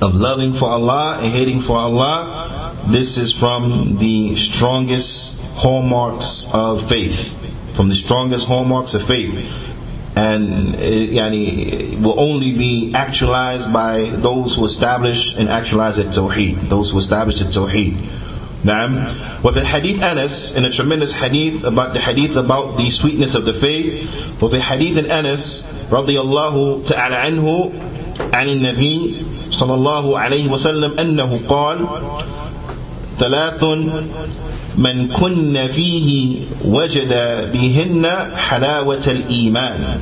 of loving for Allah and hating for Allah, this is from the strongest hallmarks of faith. From the strongest hallmarks of faith and it yani, will only be actualized by those who establish and actualize the tawheed, those who establish the tawheed. نعم وفي الحديث أنس in a tremendous hadith about the hadith about the sweetness of the faith وفي حديث أنس رضي الله تعالى عنه عن النبي صلى الله عليه وسلم أنه قال ثلاث من كن فيه وجد بهن حلاوة الإيمان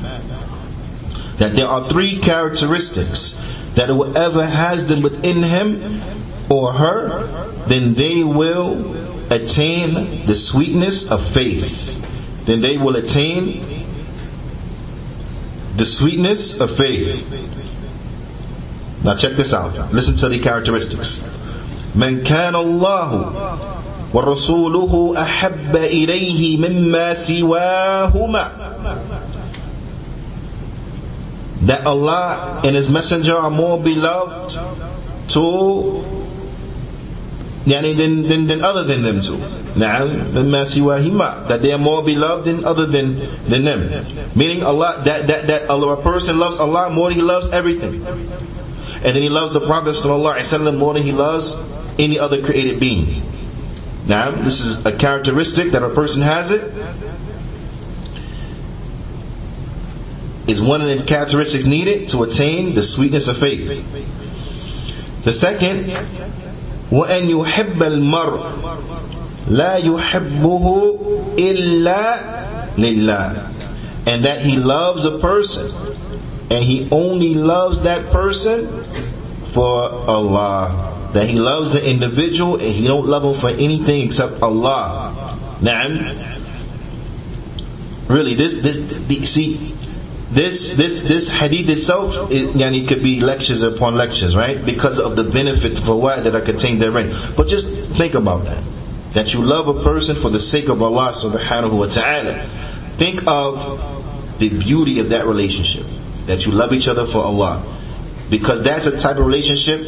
that there are three characteristics that whoever has them within him or her then they will attain the sweetness of faith then they will attain the sweetness of faith now check this out listen to the characteristics من كان الله ورسوله أحب إليه مما سواهما that Allah and His Messenger are more beloved to يعني than, than, than other than them two نعم مما سواهما that they are more beloved than other than, than them meaning Allah that, that, that Allah, a person loves Allah more than he loves everything and then he loves the Prophet ﷺ more than he loves any other created being now, this is a characteristic that a person has it. Is one of the characteristics needed to attain the sweetness of faith. The second, وأن يحب المرء لا يحبه إلا لله and that he loves a person and he only loves that person for Allah that he loves the individual and he don't love him for anything except Allah. Na'am. Really, this this see this this this hadith itself it, yani, could be lectures upon lectures, right? Because of the benefit for what that are contained therein. But just think about that. That you love a person for the sake of Allah subhanahu wa ta'ala. Think of the beauty of that relationship. That you love each other for Allah. Because that's a type of relationship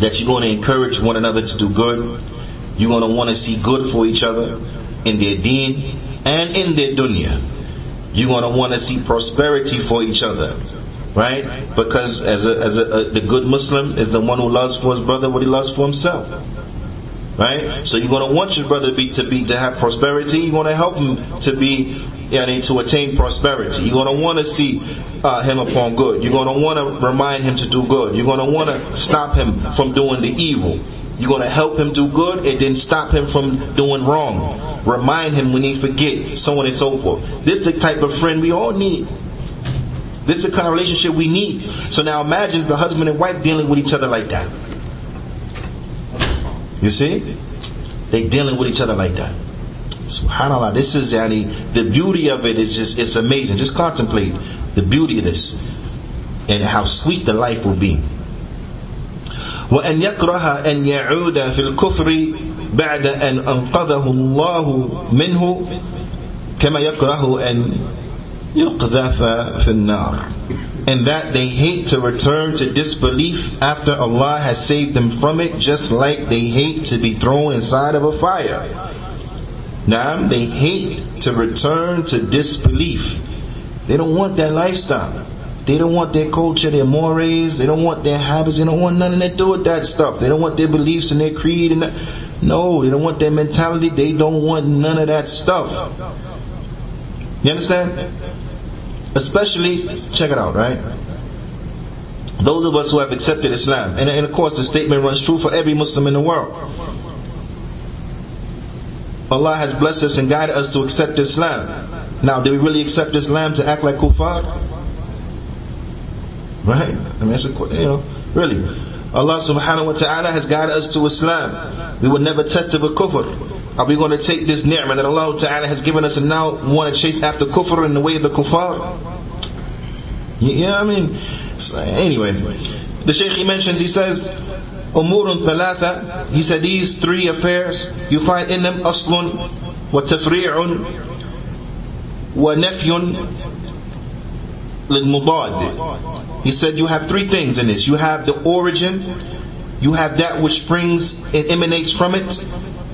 that you're going to encourage one another to do good. You're going to want to see good for each other in their deen and in their dunya. You're going to want to see prosperity for each other. Right? Because as a, as a, a, the good Muslim is the one who loves for his brother what he loves for himself. Right? So you're going to want your brother to be, to be, to have prosperity. You're going to help him to be, yani, to attain prosperity. You're going to want to see uh, him upon good. You're going to want to remind him to do good. You're going to want to stop him from doing the evil. You're going to help him do good and then stop him from doing wrong. Remind him when he forget, so on and so forth. This is the type of friend we all need. This is the kind of relationship we need. So now imagine the husband and wife dealing with each other like that. You see? They dealing with each other like that. SubhanAllah, this is yani, the beauty of it is just it's amazing. Just contemplate the beauty of this and how sweet the life will be. وأن يكره أن يعود في الكفر بعد أن أنقذه الله منه كما يكره أن يقذف في النار and that they hate to return to disbelief after Allah has saved them from it just like they hate to be thrown inside of a fire now they hate to return to disbelief they don't want that lifestyle they don't want their culture, their mores. They don't want their habits. They don't want nothing to do with that stuff. They don't want their beliefs and their creed. And that. no, they don't want their mentality. They don't want none of that stuff. You understand? Especially, check it out, right? Those of us who have accepted Islam, and, and of course the statement runs true for every Muslim in the world. Allah has blessed us and guided us to accept Islam. Now, do we really accept Islam to act like kuffar? Right? I mean, it's a, you know, really. Allah subhanahu wa ta'ala has guided us to Islam. We would never test it with kufr. Are we going to take this ni'mah that Allah ta'ala has given us and now want to chase after kufr in the way of the kuffar? You know what I mean? So anyway, the Shaykh he mentions, he says, Umurun thalatha, he said these three affairs, you find in them aslun, wa tafri'un, wa nafyun, للمضاد he said you have three things in this you have the origin you have that which springs and emanates from it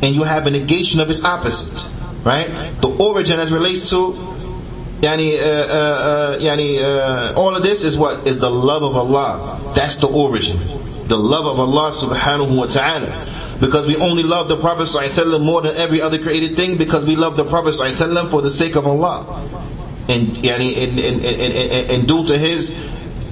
and you have a negation of its opposite right the origin as relates to yani, uh, uh, uh, yani, uh, all of this is what is the love of Allah that's the origin the love of Allah subhanahu wa ta'ala because we only love the Prophet ﷺ more than every other created thing because we love the Prophet ﷺ for the sake of Allah and, and, and, and, and, due to his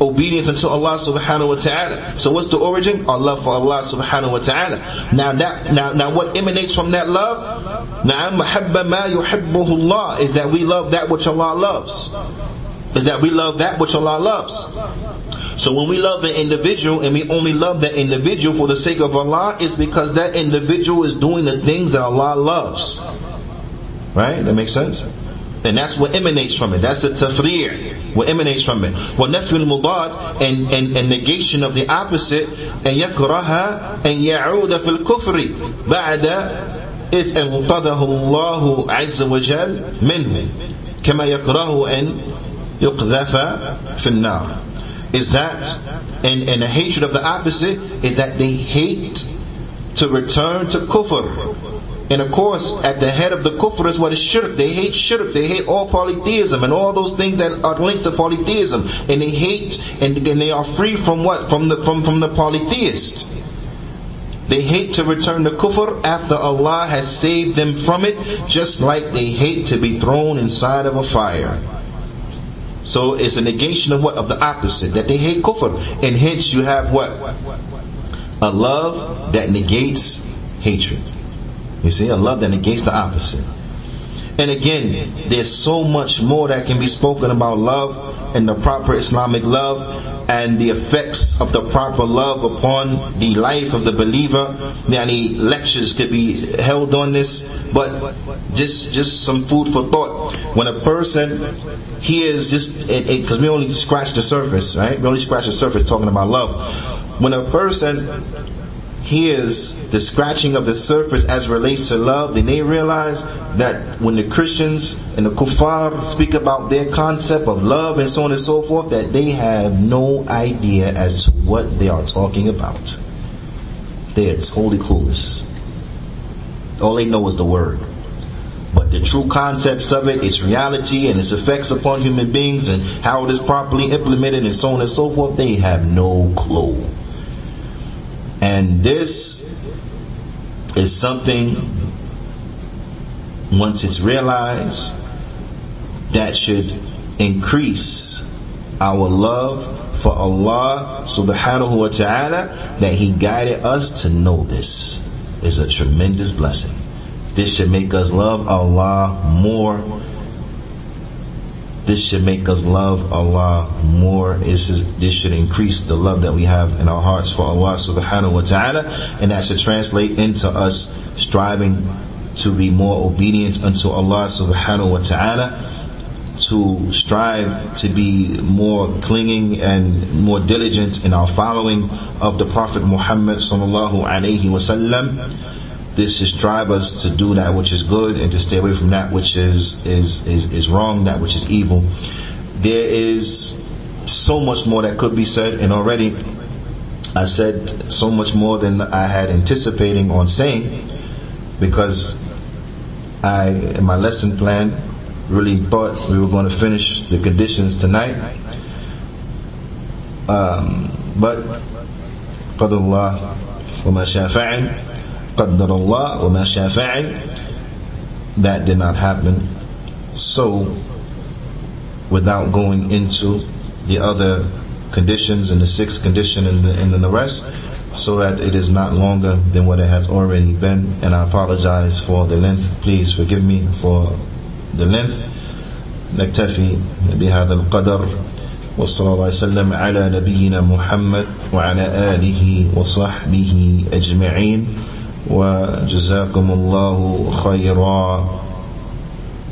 obedience unto Allah subhanahu wa ta'ala. So what's the origin? Our love for Allah subhanahu wa ta'ala. Now that now now what emanates from that love? Now mahabba ma yuhibbuhu Allah is that we love that which Allah loves. Is that we love that which Allah loves. So when we love an individual and we only love that individual for the sake of Allah, it's because that individual is doing the things that Allah loves. Right? That makes sense? And that's what emanates from it. That's the tafri' what emanates from it. وَنَفْيُ الْمُضَادِ and, and, and negation of the opposite and يَكْرَهَا and يَعُودَ فِي الْكُفْرِ بَعْدَ إذ أنقذه الله عز وجل منه كما يكره أن يقذف في النار is that and, and the hatred of the opposite is that they hate to return to kufr and of course, at the head of the kufr is what is shirk. They hate shirk. They hate all polytheism and all those things that are linked to polytheism. And they hate and, and they are free from what? From the from, from the polytheist. They hate to return to kufr after Allah has saved them from it, just like they hate to be thrown inside of a fire. So it's a negation of what? Of the opposite. That they hate kufr. And hence you have what? A love that negates hatred. You see, a love that negates the opposite. And again, there's so much more that can be spoken about love and the proper Islamic love and the effects of the proper love upon the life of the believer. Many lectures could be held on this, but just just some food for thought. When a person hears just because we only scratch the surface, right? We only scratch the surface talking about love. When a person hears the scratching of the surface as relates to love, then they realize that when the Christians and the kuffar speak about their concept of love and so on and so forth, that they have no idea as to what they are talking about. They are totally clueless. All they know is the word. But the true concepts of it, its reality and its effects upon human beings and how it is properly implemented and so on and so forth, they have no clue. And this is something, once it's realized, that should increase our love for Allah subhanahu wa ta'ala that He guided us to know this is a tremendous blessing. This should make us love Allah more. This should make us love Allah more. This, is, this should increase the love that we have in our hearts for Allah subhanahu wa ta'ala. And that should translate into us striving to be more obedient unto Allah subhanahu wa ta'ala to strive to be more clinging and more diligent in our following of the Prophet Muhammad sallallahu alaihi wasallam This should drive us to do that which is good and to stay away from that which is is is, is wrong, that which is evil. There is so much more that could be said, and already I said so much more than I had anticipating on saying, because I in my lesson plan really thought we were going to finish the conditions tonight. Um, but قدر الله وما شاء فعل قدر الله وما شاء فعل that did not happen so without going into the other conditions and the sixth condition and, the, and then the rest so that it is not longer than what it has already been and I apologize for the length please forgive me for the length نكتفي بهذا القدر وصلى الله وسلم على نبينا محمد وعلى آله وصحبه أجمعين وجزاكم الله خيرا.